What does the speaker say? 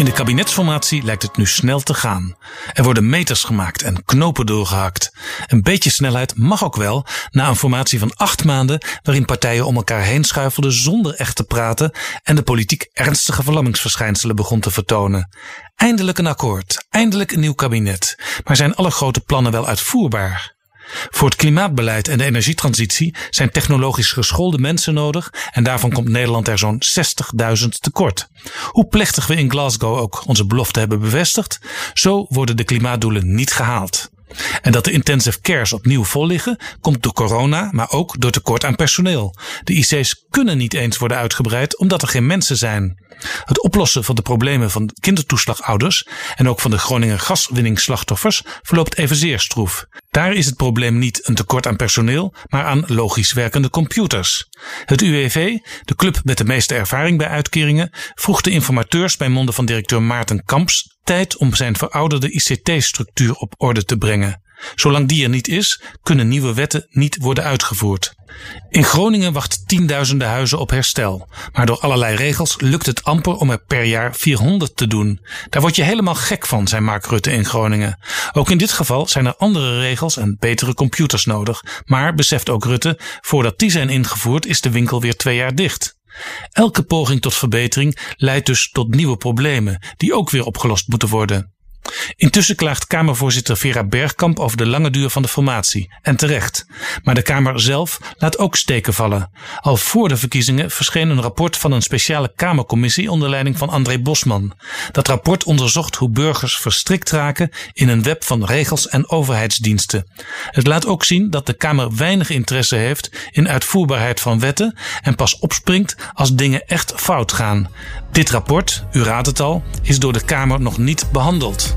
In de kabinetsformatie lijkt het nu snel te gaan. Er worden meters gemaakt en knopen doorgehakt. Een beetje snelheid mag ook wel na een formatie van acht maanden waarin partijen om elkaar heen schuifelden zonder echt te praten en de politiek ernstige verlammingsverschijnselen begon te vertonen. Eindelijk een akkoord, eindelijk een nieuw kabinet. Maar zijn alle grote plannen wel uitvoerbaar? Voor het klimaatbeleid en de energietransitie zijn technologisch geschoolde mensen nodig en daarvan komt Nederland er zo'n 60.000 tekort. Hoe plechtig we in Glasgow ook onze belofte hebben bevestigd, zo worden de klimaatdoelen niet gehaald. En dat de intensive cares opnieuw vol liggen, komt door corona, maar ook door tekort aan personeel. De IC's kunnen niet eens worden uitgebreid omdat er geen mensen zijn. Het oplossen van de problemen van kindertoeslagouders en ook van de Groningen gaswinningsslachtoffers verloopt evenzeer stroef. Daar is het probleem niet een tekort aan personeel, maar aan logisch werkende computers. Het UWV, de club met de meeste ervaring bij uitkeringen, vroeg de informateurs bij monden van directeur Maarten Kamps tijd om zijn verouderde ICT-structuur op orde te brengen. Zolang die er niet is, kunnen nieuwe wetten niet worden uitgevoerd. In Groningen wacht tienduizenden huizen op herstel. Maar door allerlei regels lukt het amper om er per jaar 400 te doen. Daar word je helemaal gek van, zei Mark Rutte in Groningen. Ook in dit geval zijn er andere regels en betere computers nodig. Maar, beseft ook Rutte, voordat die zijn ingevoerd is de winkel weer twee jaar dicht. Elke poging tot verbetering leidt dus tot nieuwe problemen, die ook weer opgelost moeten worden. Intussen klaagt Kamervoorzitter Vera Bergkamp over de lange duur van de formatie. En terecht. Maar de Kamer zelf laat ook steken vallen. Al voor de verkiezingen verscheen een rapport van een speciale Kamercommissie onder leiding van André Bosman. Dat rapport onderzocht hoe burgers verstrikt raken in een web van regels en overheidsdiensten. Het laat ook zien dat de Kamer weinig interesse heeft in uitvoerbaarheid van wetten en pas opspringt als dingen echt fout gaan. Dit rapport, u raadt het al, is door de Kamer nog niet behandeld.